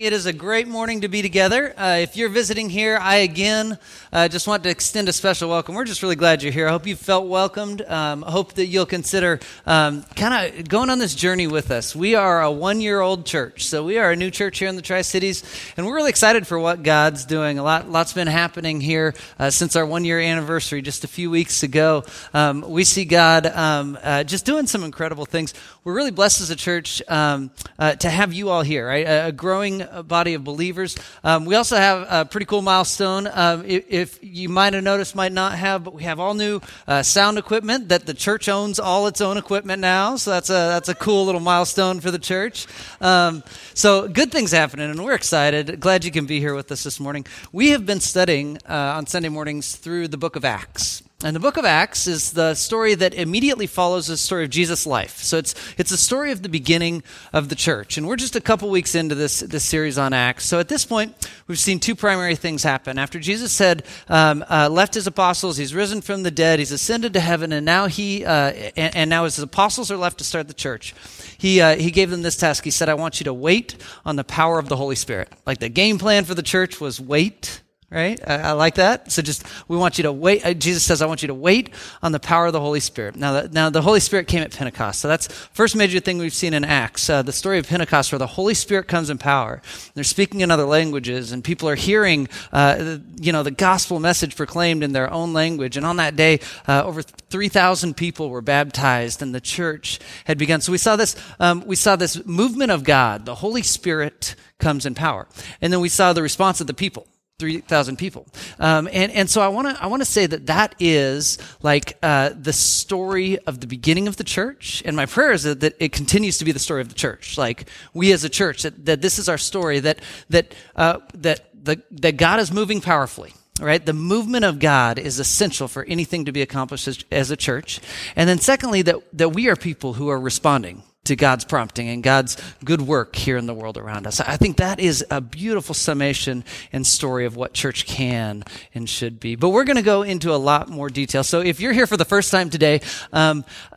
It is a great morning to be together. Uh, if you're visiting here, I again uh, just want to extend a special welcome. We're just really glad you're here. I hope you felt welcomed. Um, I hope that you'll consider um, kind of going on this journey with us. We are a one year old church, so we are a new church here in the Tri Cities, and we're really excited for what God's doing. A lot, lot's been happening here uh, since our one year anniversary just a few weeks ago. Um, we see God um, uh, just doing some incredible things. We're really blessed as a church um, uh, to have you all here, right? A, a growing body of believers. Um, we also have a pretty cool milestone. Um, if, if, you might have noticed, might not have, but we have all new uh, sound equipment that the church owns all its own equipment now. So that's a that's a cool little milestone for the church. Um, so good things happening, and we're excited. Glad you can be here with us this morning. We have been studying uh, on Sunday mornings through the book of Acts. And the book of Acts is the story that immediately follows the story of Jesus' life. So it's it's a story of the beginning of the church. And we're just a couple weeks into this this series on Acts. So at this point, we've seen two primary things happen. After Jesus had um, uh, left his apostles, he's risen from the dead, he's ascended to heaven, and now he uh, and, and, now his apostles are left to start the church. He uh, he gave them this task. He said, "I want you to wait on the power of the Holy Spirit." Like the game plan for the church was wait right? I, I, like that. So just, we want you to wait. Uh, Jesus says, I want you to wait on the power of the Holy Spirit. Now, the, now the Holy Spirit came at Pentecost. So that's first major thing we've seen in Acts, uh, the story of Pentecost where the Holy Spirit comes in power. They're speaking in other languages and people are hearing, uh, you know, the gospel message proclaimed in their own language. And on that day, uh, over 3,000 people were baptized and the church had begun. So we saw this, um, we saw this movement of God. The Holy Spirit comes in power. And then we saw the response of the people. 3,000 people. Um, and, and so I want to I wanna say that that is like uh, the story of the beginning of the church. And my prayer is that, that, it continues to be the story of the church. Like we as a church, that, that this is our story, that, that, uh, that, the, that God is moving powerfully right? The movement of God is essential for anything to be accomplished as, as, a church. And then secondly, that, that we are people who are responding to God's prompting and God's good work here in the world around us. I think that is a beautiful summation and story of what church can and should be. But we're going to go into a lot more detail. So if you're here for the first time today, um,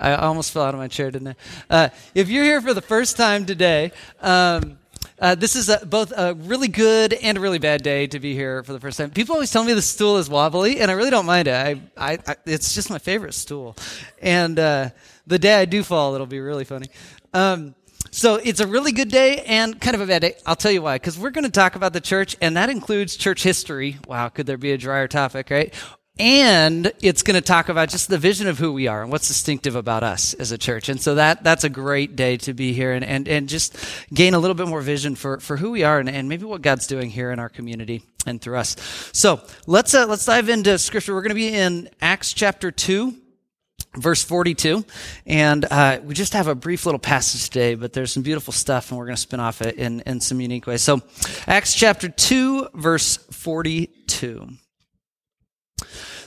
I almost fell out of my chair, didn't I? Uh, if you're here for the first time today, um, uh, this is a, both a really good and a really bad day to be here for the first time. People always tell me the stool is wobbly, and I really don't mind it. I, I, I it's just my favorite stool. And uh, the day I do fall, it'll be really funny. Um, so it's a really good day and kind of a bad day. I'll tell you why. Because we're going to talk about the church, and that includes church history. Wow, could there be a drier topic, right? And it's going to talk about just the vision of who we are and what's distinctive about us as a church. And so that that's a great day to be here and, and, and just gain a little bit more vision for, for who we are and, and maybe what God's doing here in our community and through us. So let's uh, let's dive into scripture. We're going to be in Acts chapter two verse 42 and uh, we just have a brief little passage today but there's some beautiful stuff and we're going to spin off it in, in some unique ways so acts chapter 2 verse 42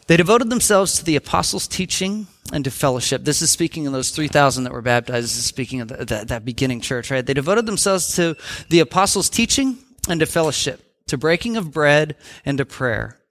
they devoted themselves to the apostles' teaching and to fellowship. This is speaking of those 3,000 that were baptized. This is speaking of the, that beginning church, right? They devoted themselves to the apostles' teaching and to fellowship, to breaking of bread and to prayer.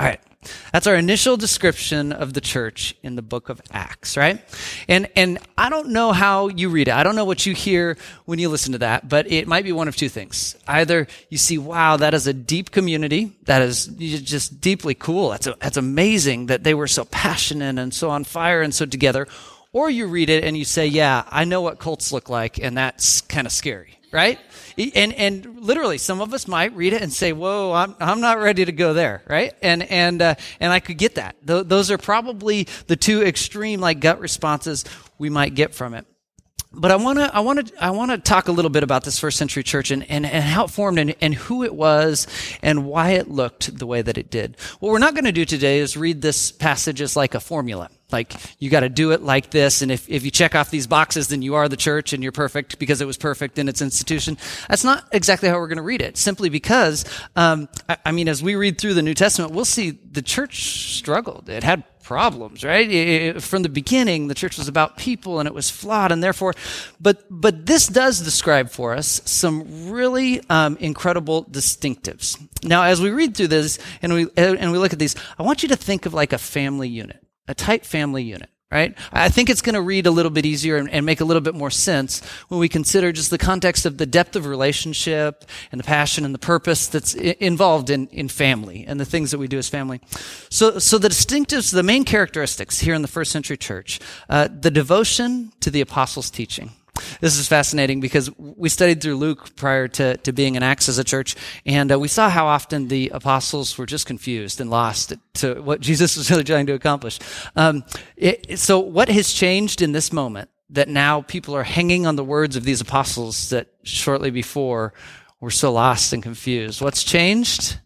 All right. That's our initial description of the church in the book of Acts, right? And, and I don't know how you read it. I don't know what you hear when you listen to that, but it might be one of two things. Either you see, wow, that is a deep community. That is just deeply cool. That's, a, that's amazing that they were so passionate and so on fire and so together. Or you read it and you say, yeah, I know what cults look like and that's kind of scary, right? and and literally some of us might read it and say whoa i'm, I'm not ready to go there right and and uh, and i could get that Th- those are probably the two extreme like gut responses we might get from it but I want to I want to I want to talk a little bit about this first century church and, and, and how it formed and, and who it was and why it looked the way that it did. What we're not going to do today is read this passage as like a formula Like, you got to do it like this. And if, if you check off these boxes, then you are the church and you're perfect because it was perfect in its institution. That's not exactly how we're going to read it, simply because, um, I, I mean, as we read through the New Testament, we'll see the church struggled. It had problems, right? It, from the beginning, the church was about people and it was flawed, and therefore, but but this does describe for us some really um, incredible distinctives. Now, as we read through this and we and we look at these, I want you to think of like a family unit a tight family unit, right? I think it's going to read a little bit easier and, and, make a little bit more sense when we consider just the context of the depth of relationship and the passion and the purpose that's I- involved in, in family and the things that we do as family. So, so the distinctives, the main characteristics here in the first century church, uh, the devotion to the apostles' teaching. This is fascinating because we studied through Luke prior to, to being in Acts as a church, and uh, we saw how often the apostles were just confused and lost to what Jesus was really trying to accomplish. Um, it, so, what has changed in this moment that now people are hanging on the words of these apostles that shortly before were so lost and confused? What's changed?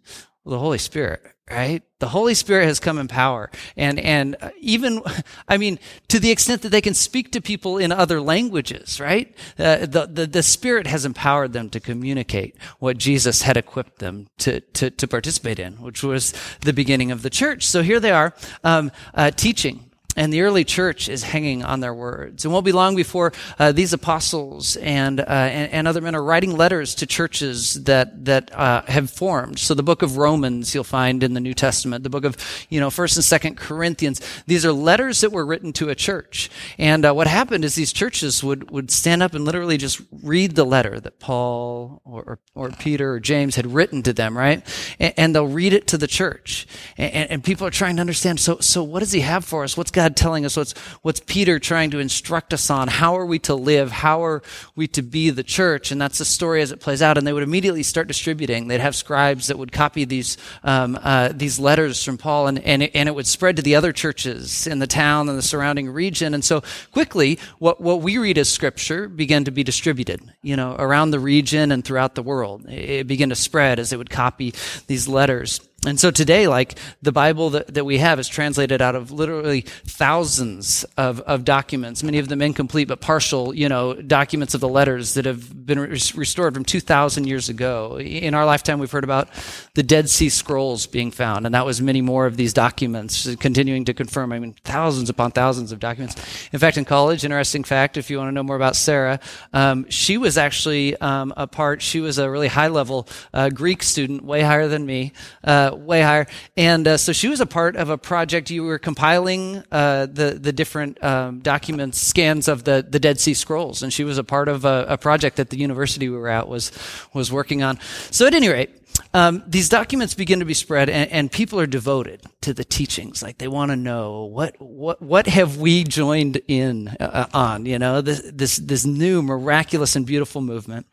The Holy Spirit right? The holy spirit has come in power. And and even i mean to the extent that they can speak to people in other languages right? Uh, the, the the spirit has empowered them to communicate what jesus had equipped them to to, to participate in which was the beginning of the church. So here they are um, uh, teaching and the early church is hanging on their words. It won't be long before uh, these apostles and, uh, and, and other men are writing letters to churches that that uh, have formed. So the book of Romans you'll find in the New Testament, the book of you know First and Second Corinthians. These are letters that were written to a church. And uh, what happened is these churches would would stand up and literally just read the letter that Paul or or, Peter or James had written to them, right? And, and they'll read it to the church. And, and people are trying to understand. So so what does he have for us? What's God God telling us? What's, what's Peter trying to instruct us on? How are we to live? How are we to be the church? And that's the story as it plays out. And they would immediately start distributing. They'd have scribes that would copy these, um, uh, these letters from Paul and, and it, and it would spread to the other churches in the town and the surrounding region. And so quickly, what, what we read as scripture began to be distributed, you know, around the region and throughout the world. It began to spread as they would copy these letters. And so today, like the Bible that, that we have is translated out of literally thousands of, of documents, many of them incomplete but partial, you know, documents of the letters that have been re- restored from 2,000 years ago. In our lifetime, we've heard about the Dead Sea Scrolls being found, and that was many more of these documents, continuing to confirm, I mean, thousands upon thousands of documents. In fact, in college, interesting fact, if you want to know more about Sarah, um, she was actually um, a part, she was a really high level uh, Greek student, way higher than me. Uh, way higher. And uh, so she was a part of a project. You were compiling uh, the the different um, documents, scans of the the Dead Sea Scrolls, and she was a part of a, a project that the university we were at was was working on. So at any rate. Um, these documents begin to be spread, and, and, people are devoted to the teachings. Like they want to know what what what have we joined in uh, on? You know, this this this new miraculous and beautiful movement.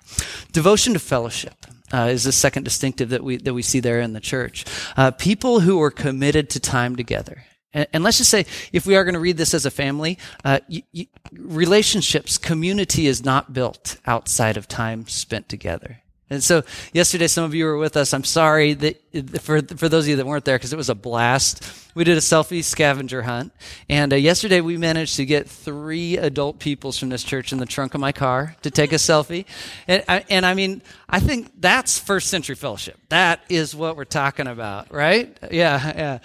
Devotion to fellowship uh, is the second distinctive that we that we see there in the church. Uh, people who are committed to time together. And, and, let's just say, if we are going to read this as a family, uh, relationships, community is not built outside of time spent together. And so yesterday, some of you were with us. I'm sorry that for, for those of you that weren't there, because it was a blast. We did a selfie scavenger hunt. And uh, yesterday we managed to get three adult peoples from this church in the trunk of my car to take a selfie. And I, and I mean, I think that's first century fellowship. That is what we're talking about, right? Yeah, yeah.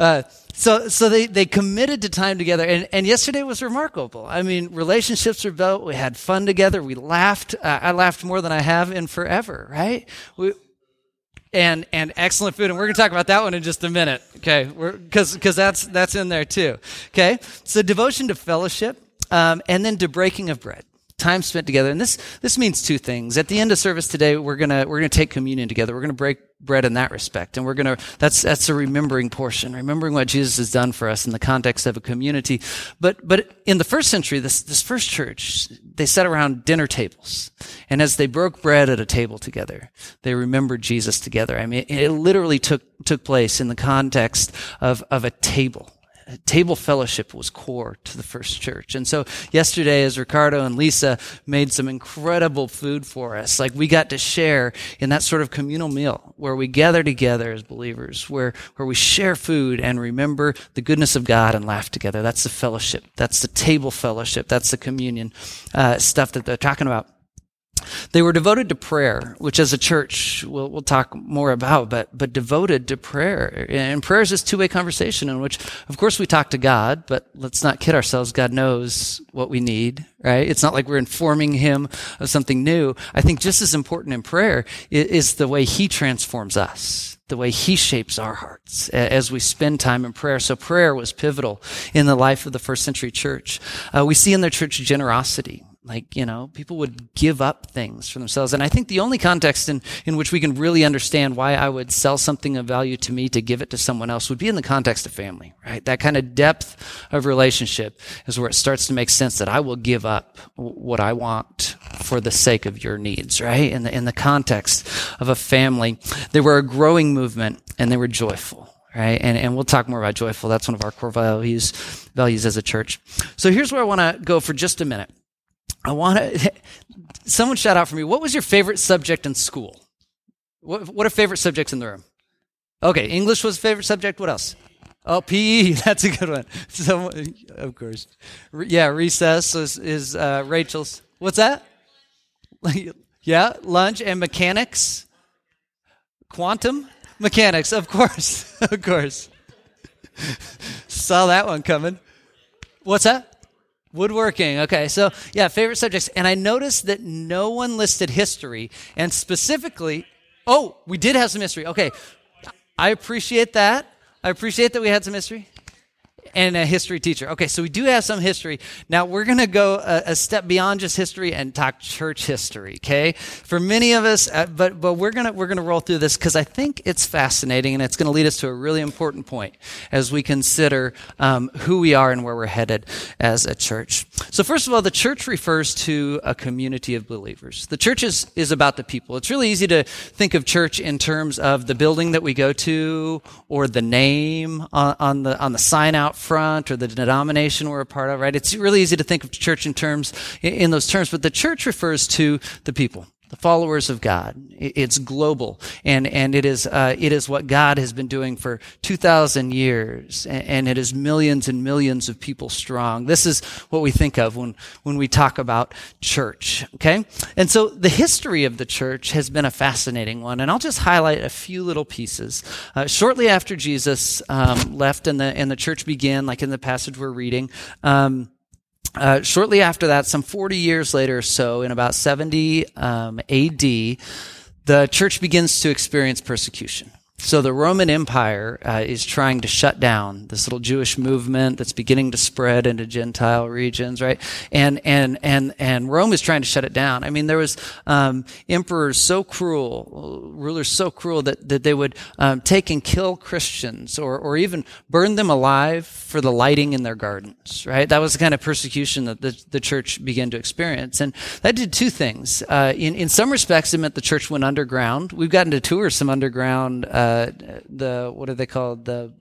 Uh, so, so they, they committed to time together. And, and yesterday was remarkable. I mean, relationships were built. We had fun together. We laughed. Uh, I laughed more than I have in forever, right? We, and, and excellent food. And we're going to talk about that one in just a minute. Okay. Cause, cause that's, that's in there too. Okay. So devotion to fellowship, um, and then to breaking of bread time spent together. And this, this means two things. At the end of service today, we're gonna, we're gonna take communion together. We're gonna break bread in that respect. And we're gonna, that's, that's a remembering portion, remembering what Jesus has done for us in the context of a community. But, but in the first century, this, this first church, they sat around dinner tables. And as they broke bread at a table together, they remembered Jesus together. I mean, it literally took, took place in the context of, of a table Table fellowship was core to the first church. And so yesterday, as Ricardo and Lisa made some incredible food for us, like we got to share in that sort of communal meal where we gather together as believers, where, where we share food and remember the goodness of God and laugh together. That's the fellowship. That's the table fellowship. That's the communion uh, stuff that they're talking about. They were devoted to prayer, which as a church we'll, we'll talk more about, but, but devoted to prayer. And prayer is this two-way conversation in which, of course, we talk to God, but let's not kid ourselves. God knows what we need, right? It's not like we're informing him of something new. I think just as important in prayer is the way he transforms us the way he shapes our hearts as we spend time in prayer. So prayer was pivotal in the life of the first century church. Uh, we see in their church generosity like you know people would give up things for themselves and i think the only context in, in which we can really understand why i would sell something of value to me to give it to someone else would be in the context of family right that kind of depth of relationship is where it starts to make sense that i will give up what i want for the sake of your needs right in the, in the context of a family they were a growing movement and they were joyful right? And, and we'll talk more about joyful. That's one of our core values, values as a church. So here's where I want to go for just a minute. I want to, someone shout out for me. What was your favorite subject in school? What, what are favorite subjects in the room? Okay, English was favorite subject. What else? Oh, PE. That's a good one. So, of course. Yeah, recess is, is uh, Rachel's. What's that? yeah, lunch and mechanics. Quantum mechanics, of course. of course. Saw that one coming. What's that? Woodworking. Okay. So, yeah, favorite subjects. And I noticed that no one listed history and specifically, oh, we did have some history. Okay. I appreciate that. I appreciate that we had some history and a history teacher. Okay, so we do have some history. Now we're going to go a, a, step beyond just history and talk church history. Okay, for many of us, uh, but but we're gonna we're gonna roll through this because I think it's fascinating and it's going to lead us to a really important point as we consider um, who we are and where we're headed as a church. So first of all, the church refers to a community of believers. The church is is about the people. It's really easy to think of church in terms of the building that we go to or the name on, on the on the sign out front or the denomination we're a part of, right? It's really easy to think of church in terms, in those terms, but the church refers to the people the followers of God. It's global, and and it is uh, it is what God has been doing for two thousand years, and it is millions and millions of people strong. This is what we think of when when we talk about church. Okay, and so the history of the church has been a fascinating one, and I'll just highlight a few little pieces. Uh, shortly after Jesus um, left and the and the church began, like in the passage we're reading. Um, uh, shortly after that, some 40 years later or so, in about 70 um, AD, the church begins to experience persecution. So the Roman Empire uh, is trying to shut down this little Jewish movement that's beginning to spread into Gentile regions, right? And and and and Rome is trying to shut it down. I mean, there was um, emperors so cruel, rulers so cruel that that they would um, take and kill Christians or or even burn them alive for the lighting in their gardens, right? That was the kind of persecution that the, the church began to experience, and that did two things. Uh, in in some respects, it meant the church went underground. We've gotten to tour some underground. Uh, uh, the what are they called? The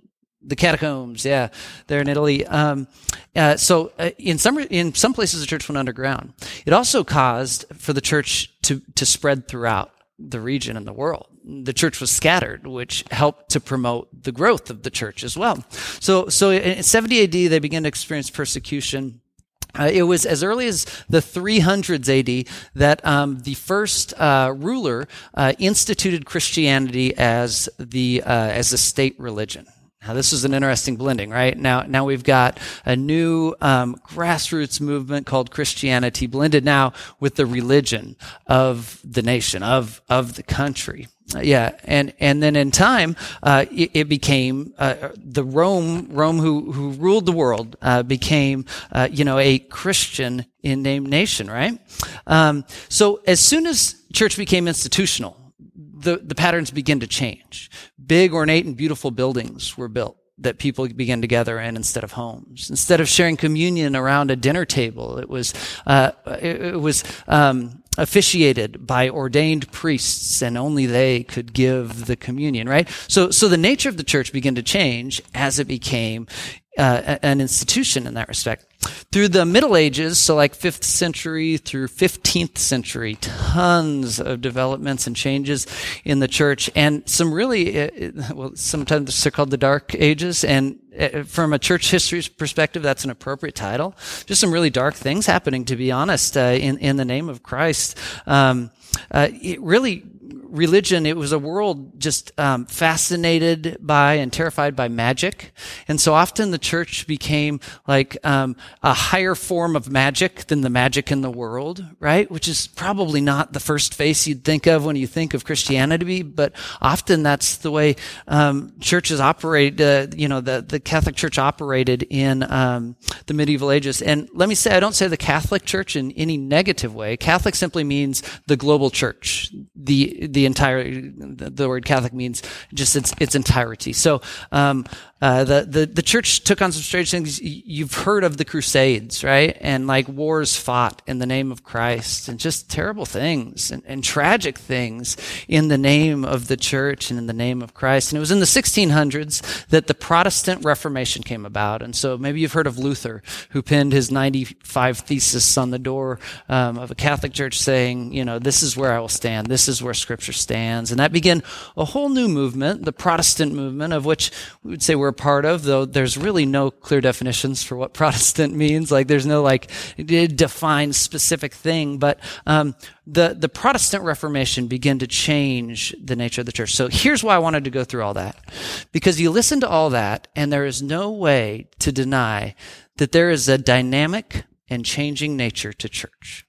the catacombs. Yeah they're in italy. Um, uh, so uh, in some in some places the church went underground. It also caused for the church to to spread throughout the region and the world. The church was scattered which helped to promote the growth of the church as well. So so in 70 ad they began to experience persecution uh, it was as early as the 300s AD that um, the first uh, ruler uh, instituted Christianity as the uh, as a state religion. Now, this is an interesting blending, right? Now, now we've got a new um, grassroots movement called Christianity blended now with the religion of the nation, of of the country. Yeah, and and then in time, uh, it, it, became uh, the Rome Rome who who ruled the world uh, became uh, you know a Christian in name nation, right? Um, so as soon as church became institutional, the the patterns begin to change. Big, ornate, and beautiful buildings were built that people began to gather in instead of homes. Instead of sharing communion around a dinner table, it was uh, it, it, was um, officiated by ordained priests, and only they could give the communion. Right. So so the nature of the church began to change as it became uh, an institution in that respect. Through the Middle Ages, so like 5th century through 15th century, tons of developments and changes in the church and some really, uh, well, sometimes they're called the Dark Ages. And uh, from a church history perspective, that's an appropriate title. Just some really dark things happening, to be honest, uh, in, in the name of Christ. Um, uh, it really religion, it was a world just um, fascinated by and terrified by magic. And so often the church became like um, a higher form of magic than the magic in the world, right? Which is probably not the first face you'd think of when you think of Christianity, but often that's the way um, churches operate. Uh, you know, the, the Catholic Church operated in um, the medieval ages. And let me say, I don't say the Catholic Church in any negative way. Catholic simply means the global church, the, the the entire the word Catholic means just its its entirety. So um, uh, the, the, the church took on some strange things. You've heard of the Crusades, right? And like wars fought in the name of Christ and just terrible things and, and tragic things in the name of the church and in the name of Christ. And it was in the 1600s that the Protestant Reformation came about. And so maybe you've heard of Luther, who pinned his 95 thesis on the door um, of a Catholic church saying, you know, this is where I will stand. This is where scripture stands. And that began a whole new movement, the Protestant movement, of which we would say we're a part of, though there's really no clear definitions for what Protestant means. Like there's no like defined specific thing, but um, the the Protestant Reformation began to change the nature of the church. So here's why I wanted to go through all that, because you listen to all that, and there is no way to deny that there is a dynamic and changing nature to church.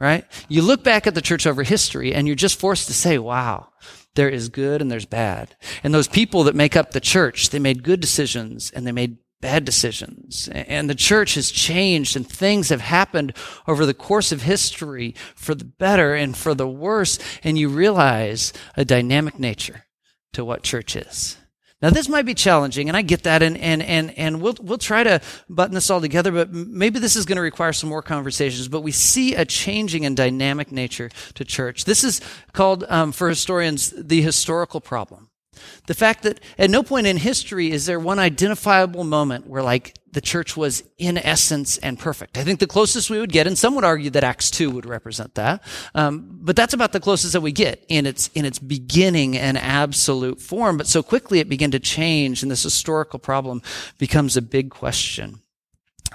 Right? You look back at the church over history, and you're just forced to say, "Wow." There is good and there's bad. And those people that make up the church, they made good decisions and they made bad decisions. And the church has changed and things have happened over the course of history for the better and for the worse. And you realize a dynamic nature to what church is. Now this might be challenging, and I get that, and and and and we'll we'll try to button this all together, but maybe this is going to require some more conversations. But we see a changing and dynamic nature to church. This is called, um, for historians, the historical problem. The fact that at no point in history is there one identifiable moment where like the church was in essence and perfect. I think the closest we would get, and some would argue that Acts 2 would represent that. Um, but that's about the closest that we get in its, in its beginning and absolute form. But so quickly it began to change and this historical problem becomes a big question.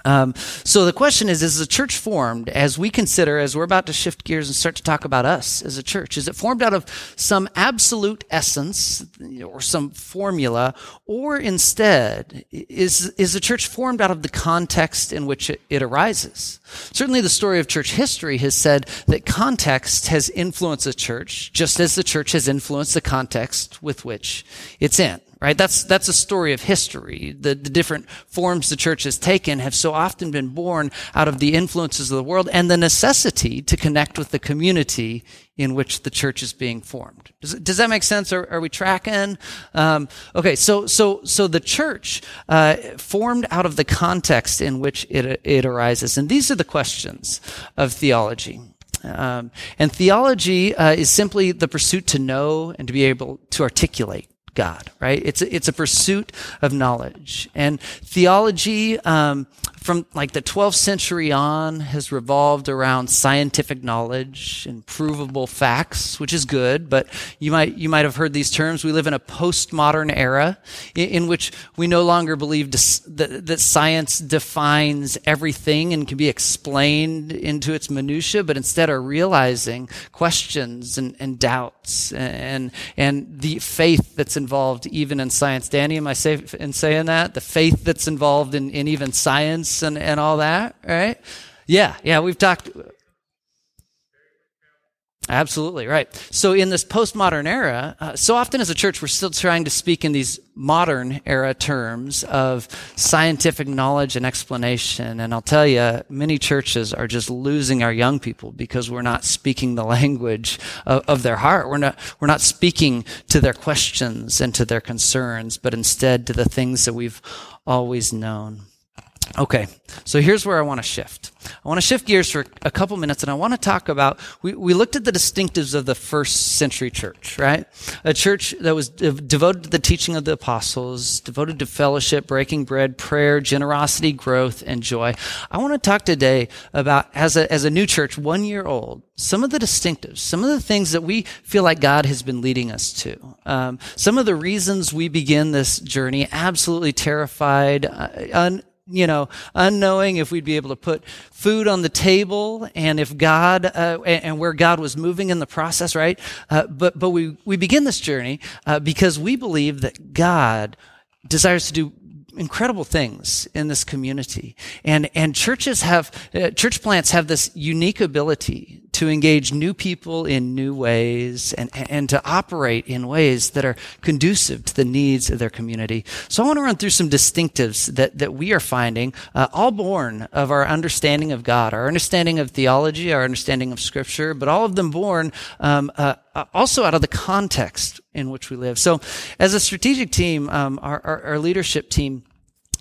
Um, so the question is, is the church formed as we consider, as we're about to shift gears and start to talk about us as a church? Is it formed out of some absolute essence or some formula, or instead, is, is the church formed out of the context in which it, it arises? Certainly the story of church history has said that context has influenced the church, just as the church has influenced the context with which it's in right? That's, that's a story of history. The, the different forms the church has taken have so often been born out of the influences of the world and the necessity to connect with the community in which the church is being formed. Does, does that make sense? Are, are we tracking? Um, okay, so so so the church uh, formed out of the context in which it it arises, and these are the questions of theology. Um, and theology uh, is simply the pursuit to know and to be able to articulate. God, right? It's a, it's a pursuit of knowledge. And theology, um, from like the 12th century on has revolved around scientific knowledge and provable facts, which is good, but you might, you might have heard these terms. We live in a postmodern era in, in which we no longer believe that, that science defines everything and can be explained into its minutia, but instead are realizing questions and, and doubts and, and the faith that's involved even in science. Danny, am I safe in saying that? The faith that's involved in, in even science and, and all that, right? Yeah, yeah, we've talked. Absolutely, right. So in this postmodern era, uh, so often as a church, we're still trying to speak in these modern era terms of scientific knowledge and explanation. And I'll tell you, many churches are just losing our young people because we're not speaking the language of, of their heart. We're not, we're not speaking to their questions and to their concerns, but instead to the things that we've always known. Okay, so here's where I want to shift. I want to shift gears for a couple minutes and I want to talk about, we, we looked at the distinctives of the first century church, right? A church that was devoted to the teaching of the apostles, devoted to fellowship, breaking bread, prayer, generosity, growth, and joy. I want to talk today about, as a, as a new church, one year old, some of the distinctives, some of the things that we feel like God has been leading us to. Um, some of the reasons we begin this journey absolutely terrified, uh, un, you know, unknowing if we'd be able to put food on the table and if God, uh, and, where God was moving in the process, right? Uh, but, but we, we begin this journey, uh, because we believe that God desires to do incredible things in this community. And, and churches have, uh, church plants have this unique ability to engage new people in new ways and, and to operate in ways that are conducive to the needs of their community. So I want to run through some distinctives that, that we are finding, uh, all born of our understanding of God, our understanding of theology, our understanding of scripture, but all of them born, um, uh, uh also out of the context in which we live. So as a strategic team, um, our, our, our leadership team,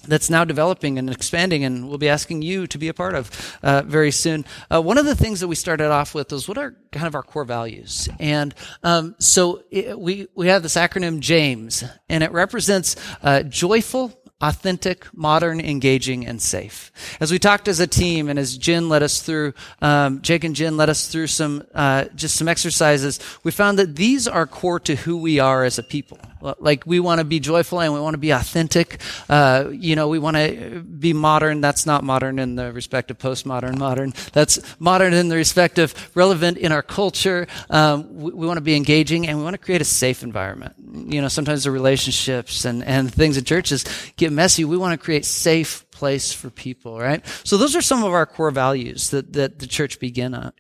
that's now developing and expanding, and we'll be asking you to be a part of uh, very soon. Uh, one of the things that we started off with was what are kind of our core values, and um, so it, we we have this acronym JAMES, and it represents uh, joyful, authentic, modern, engaging, and safe. As we talked as a team, and as Jen led us through, um, Jake and Jen led us through some uh, just some exercises, we found that these are core to who we are as a people. Like we want to be joyful and we want to be authentic. Uh, you know, we want to be modern. That's not modern in the respect of postmodern, modern. That's modern in the respect of relevant in our culture. Um, we, we want to be engaging and we want to create a safe environment. You know, sometimes the relationships and, and things in churches get messy. We want to create safe place for people, right? So those are some of our core values that, that the church begin on,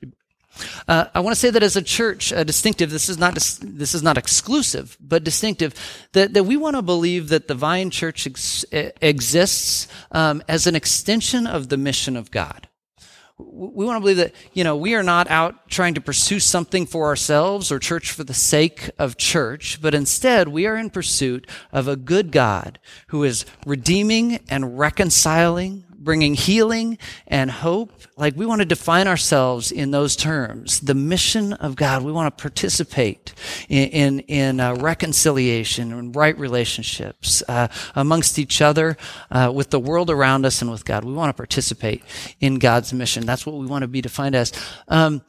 uh, I want to say that as a church, uh, distinctive. This is not this is not exclusive, but distinctive. That that we want to believe that the Vine Church ex- exists um, as an extension of the mission of God. We want to believe that you know we are not out trying to pursue something for ourselves or church for the sake of church, but instead we are in pursuit of a good God who is redeeming and reconciling, bringing healing and hope. Like we want to define ourselves in those terms. The mission of God. We want to participate in in, in uh, reconciliation and right relationships uh, amongst each other, uh, with the world around us, and with God. We want to participate in God's mission. That's what we want to be defined as. Um,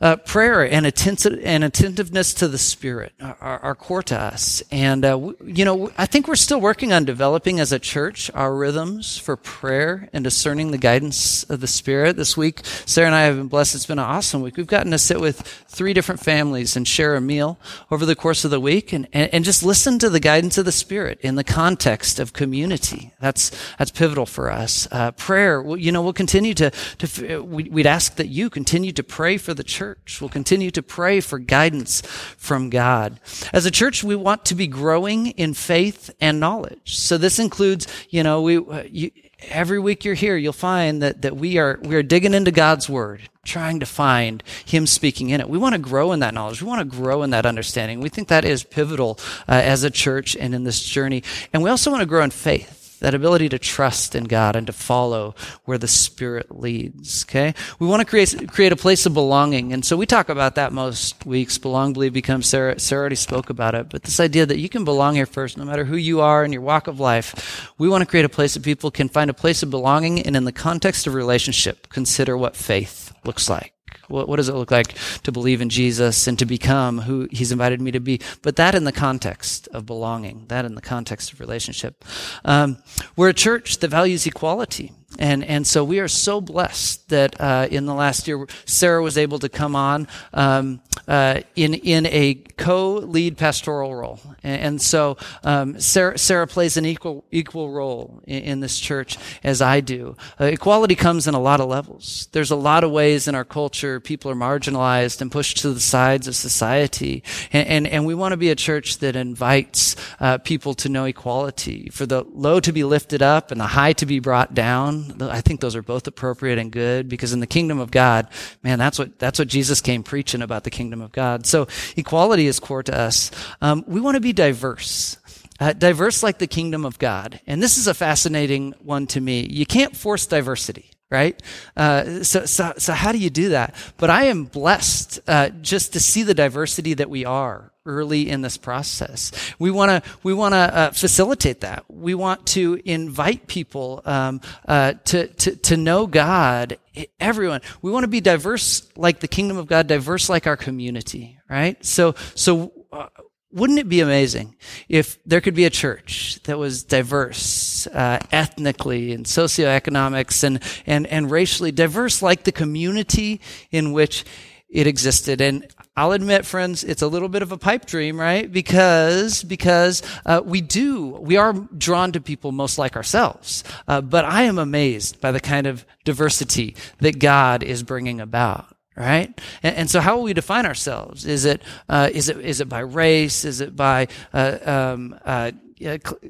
uh, prayer and, and attentiveness to the Spirit are, are core to us. And, uh, w- you know, I think we're still working on developing as a church our rhythms for prayer and discerning the guidance of the Spirit. This week, Sarah and I have been blessed. It's been an awesome week. We've gotten to sit with three different families and share a meal over the course of the week and, and, and just listen to the guidance of the Spirit in the context of community. That's, that's pivotal for us. Uh, prayer, you know, we'll continue to, to we'd ask that you continue to pray for the church church. We'll continue to pray for guidance from God. As a church, we want to be growing in faith and knowledge. So this includes, you know, we, uh, you, every week you're here, you'll find that, that we are, we are digging into God's word, trying to find Him speaking in it. We want to grow in that knowledge. We want to grow in that understanding. We think that is pivotal uh, as a church and in this journey. And we also want to grow in faith that ability to trust in God and to follow where the Spirit leads. Okay? We want to create, create a place of belonging. And so we talk about that most weeks. Belong, believe, become. Sarah, Sarah already spoke about it. But this idea that you can belong here first, no matter who you are in your walk of life. We want to create a place that people can find a place of belonging and in the context of relationship, consider what faith looks like. What, what, does it look like to believe in Jesus and to become who He's invited me to be? But that in the context of belonging, that in the context of relationship. Um, we're a church that values equality. And, and so we are so blessed that uh, in the last year, Sarah was able to come on um, uh, in, in a co lead pastoral role. And, and so um, Sarah, Sarah plays an equal, equal role in, in this church as I do. Uh, equality comes in a lot of levels. There's a lot of ways in our culture people are marginalized and pushed to the sides of society. And, and, and we want to be a church that invites uh, people to know equality, for the low to be lifted up and the high to be brought down I think those are both appropriate and good because in the kingdom of God, man, that's what, that's what Jesus came preaching about the kingdom of God. So equality is core to us. Um, we want to be diverse. uh, diverse like the kingdom of God. And this is a fascinating one to me. You can't force diversity right? Uh, so, so, so how do you do that? But I am blessed uh, just to see the diversity that we are early in this process. We want to we want to uh, facilitate that. We want to invite people um, uh, to, to to know God. Everyone. We want to be diverse, like the kingdom of God, diverse like our community. Right. So so. Uh, wouldn't it be amazing if there could be a church that was diverse uh, ethnically and socioeconomics and, and, and racially diverse like the community in which it existed and i'll admit friends it's a little bit of a pipe dream right because because uh, we do we are drawn to people most like ourselves uh, but i am amazed by the kind of diversity that god is bringing about right? And, and, so, how will we define ourselves? Is it uh, is it is it by race? Is it by uh, um, uh,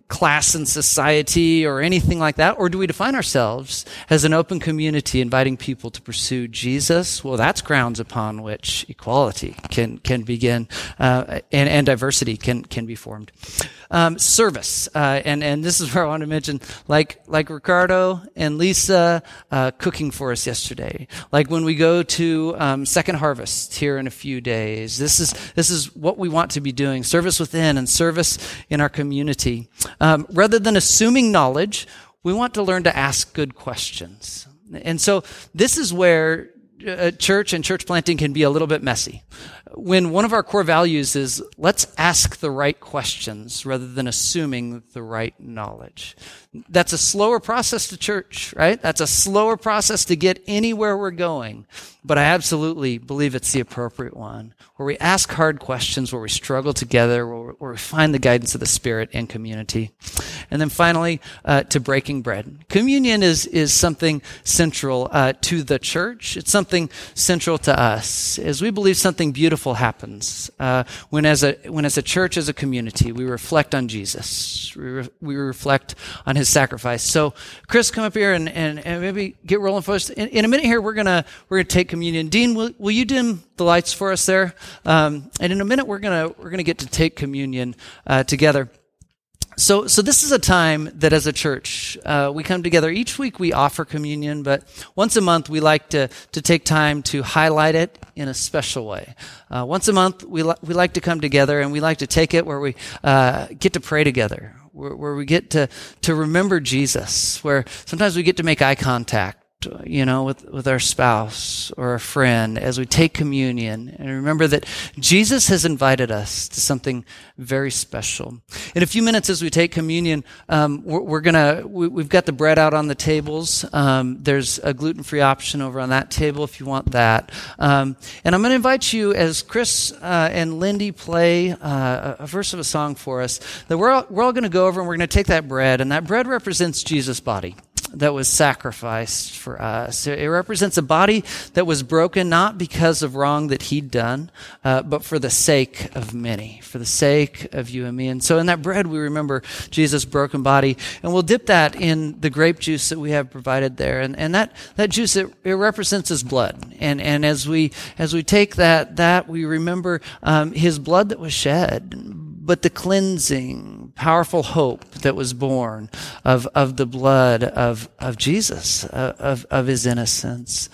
class in society or anything like that? Or do we define ourselves as an open community inviting people to pursue Jesus? Well, that's grounds upon which equality can, can begin uh, and, and diversity can, can be formed. Um, service, uh, and, and this is where I want to mention, like, like Ricardo and Lisa uh, cooking for us yesterday. Like when we go to um, Second Harvest here in a few days, this is, this is what we want to be doing service within and service in our community Um, rather than assuming knowledge, we want to learn to ask good questions. And so this is where uh, church and church planting can be a little bit messy. When one of our core values is let's ask the right questions rather than assuming the right knowledge. That's a slower process to church, right? That's a slower process to get anywhere we're going. But I absolutely believe it's the appropriate one, where we ask hard questions, where we struggle together, where, we find the guidance of the Spirit and community. And then finally, uh, to breaking bread. Communion is, is something central uh, to the church. It's something central to us, as we believe something beautiful happens uh, when, as a when as a church, as a community, we reflect on Jesus. We, re- we reflect on His sacrifice. So, Chris, come up here and, and, and maybe get rolling for us. In, in a minute here, we're gonna we're gonna take communion. Dean, will, will you dim the lights for us there? Um, and in a minute, we're gonna we're gonna get to take communion uh, together. So, so this is a time that as a church, uh, we come together. Each week we offer communion, but once a month we like to, to take time to highlight it in a special way. Uh, once a month we, li- we like to come together and we like to take it where we uh, get to pray together, where, where we get to, to remember Jesus, where sometimes we get to make eye contact you know, with, with our spouse or a friend as we take communion and remember that Jesus has invited us to something very special. In a few minutes as we take communion, um, we're, we're, gonna, we, have got the bread out on the tables. Um, there's a gluten-free option over on that table if you want that. Um, and I'm gonna invite you as Chris uh, and Lindy play uh, a verse of a song for us that we're all, we're all gonna go over and we're gonna take that bread and that bread represents Jesus' body that was sacrificed for us. It represents a body that was broken not because of wrong that he'd done, uh, but for the sake of many, for the sake of you and me. And so in that bread, we remember Jesus' broken body, and we'll dip that in the grape juice that we have provided there. And, and that, that juice, it, it represents his blood. And, and as we, as we take that, that we remember, um, his blood that was shed but the cleansing, powerful hope that was born of, of the blood of, of Jesus, of, of his innocence.